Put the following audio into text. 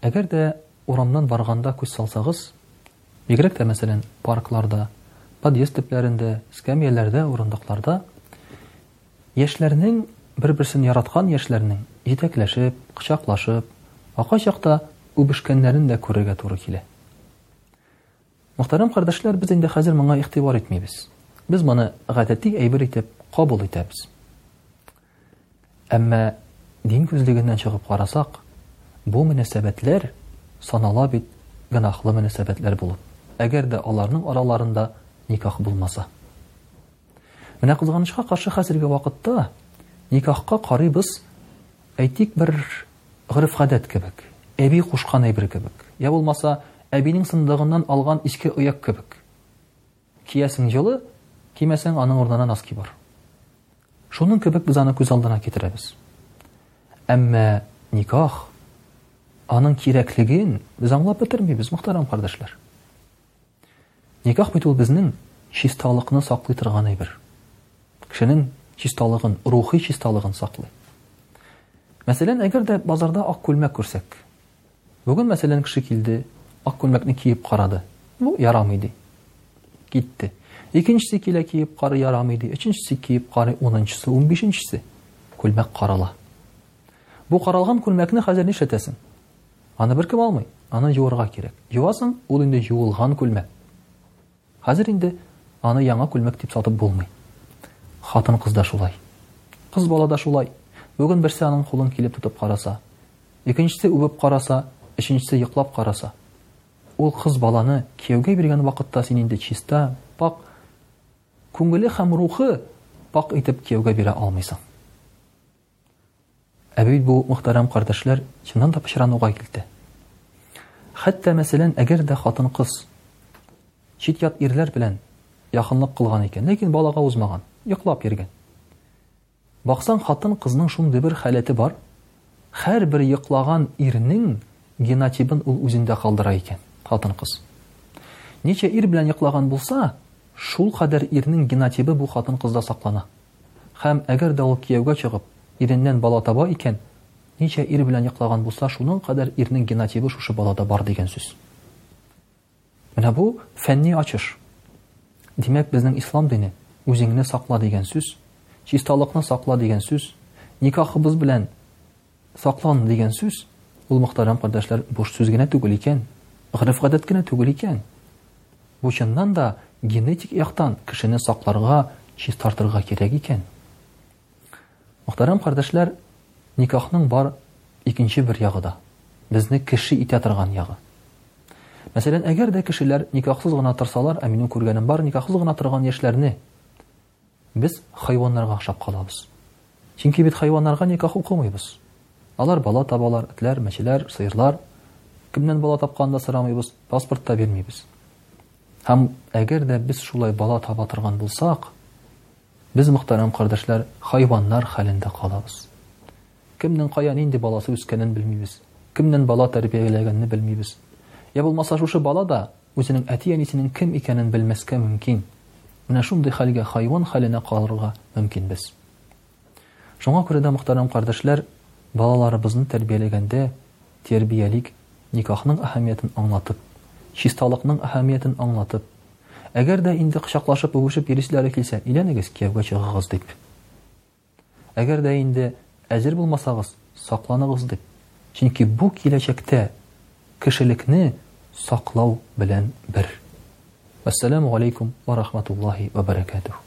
Әгәр дә урамнан барганда күз салсагыз, бигрәк тә, мәсәлән, паркларда, подъезд төпләрендә, эскәмияләрдә, урындыкларда яшьләрнең, бер-берсен яраткан яшьләрнең җитәкләшеп, кочаклашып, акай чакта үбешкәннәрен дә күрергә туры килә. Мөхтәрәм кардәшләр, без инде хәзер моңа игътибар итмибез. Без моны гадәти әйбер итеп кабул итәбез. Әмма дин күзлегеннән чыгып карасак, бу мөнәсәбәтләр санала бит гөнаһлы мөнәсәбәтләр булып, әгәр дә аларның араларында никах булмаса. Менә кызганычка каршы хәзерге вакытта никахка карыйбыз, әйтик, бер Гореф-гадәт кебек, әби кушкан әйбер кебек, я булмаса, әбинең сындыгыннан алган иске ояк кебек. Киясең җылы, кимәсәң, аның урынына носки бар. Шуның кебек без аны күз алдына китерәбез. Әмма никах, аның кирәклеген без аңлап бетермибез, мөхтәрәм кардәшләр. Никах бит ул безнең чисталыкны саклый торган әйбер. Кешенең чисталыгын, рухи чисталыгын саклый. Мәсәлән, әгәр дә базарда ак күлмәк күрсәк. Бүген мәсәлән кеше килде, ак күлмәкне киеп карады. Бу ярамый ди. Китте. Икенчесе килә киеп кары ярамый ди. Өченчесе киеп кары, унынчысы, унбишенчесе. Күлмәк карала. Бу каралган күлмәкне хәзер нишләтәсең? Аны беркем алмый, аны юырга кирәк. Юасың, ул инде юылган күлмәк. Хәзер инде аны яңа күлмәк дип сатып булмый. Хатын-кыз да шулай. Кыз бала да шулай. Бүген берсе аның кулын килеп тотып караса, икенчесе үбеп караса, өченчесе йоклап караса. Ул кыз баланы кияүгә биргән вакытта син инде чиста, пак, күңеле һәм рухы пак итеп кияүгә бирә алмыйсың. Ә бит бу, мөхтәрәм кардәшләр, чыннан да пычрануга килтә. Хәтта, мәсәлән, әгәр дә хатын-кыз чит-ят ирләр белән якынлык кылган икән, ләкин балага узмаган, йоклап йөргән. Баксаң, хатын-кызның шундый бер халәте бар, һәрбер йоклаган ирнең генотибын ул үзендә калдыра икән, хатын-кыз. Ничә ир белән йоклаган булса, шул кадәр ирнең генотибы бу хатын-кызда саклана. Һәм әгәр дә ул кияүгә чыгып, иреннән бала таба икән, ничә ир белән йоклаган булса, шуның кадәр ирнең генотибы шушы балада бар дигән сүз. Менә бу, фәнни ачыш. Димәк, безнең ислам дине, үзеңне сакла дигән сүз, чисталыкны сакла дигән сүз, никахыбыз белән Саклан дигән сүз, ул, мөхтәрәм кардәшләр, буш сүз генә түгел икән, гореф-гадәт кенә түгел икән. Бу чыннан да генетик яктан кешене сакларга, чистартырга кирәк икән. Мөхтәрәм кардәшләр, никахның бар икенче бер ягы да, безне кеше итә торган ягы. Мәсәлән, әгәр дә кешеләр никахсыз гына торсалар, ә минем күргәнем бар, никахсыз гына торган яшьләрне, Без хайваннарга охшап калабыз. Чөнки бит хайваннарга никах укымыйбыз. Алар бала табалар, этләр, мәчеләр, сыерлар. Кемнән бала тапканын да сорамыйбыз, паспорт та бирмибез. Һәм әгәр дә без шулай бала таба торган булсак, без, мөхтәрәм кардәшләр, хайваннар хәлендә калабыз. Кемнең кая нинди баласы үскәнен белмибез, кемнән бала тәрбияләгәнне белмибез. Йә булмаса шушы бала да үзенең әти-әнисенең кем икәнен белмәскә мөмкин. Менә шундый хәлгә, хайван хәленә калырга мөмкин без. Шуңа күрә дә, мөхтәрәм кардәшләр, балаларыбызны тәрбияләгәндә тәрбиялик, никахның әһәмиятен аңлатып, чисталыкның әһәмиятен аңлатып. Әгәр дә инде кочаклашып-үбешеп йөрисләре килсә, өйләнегез, кияүгә чыгыгыз дип. Әгәр дә инде әзер булмасагыз, сакланыгыз дип. Чөнки бу киләчәктә кешелекне саклау белән бер. Вәссәламү галәйкүм вә рахматуллаһи вә бәрәкәтүһ.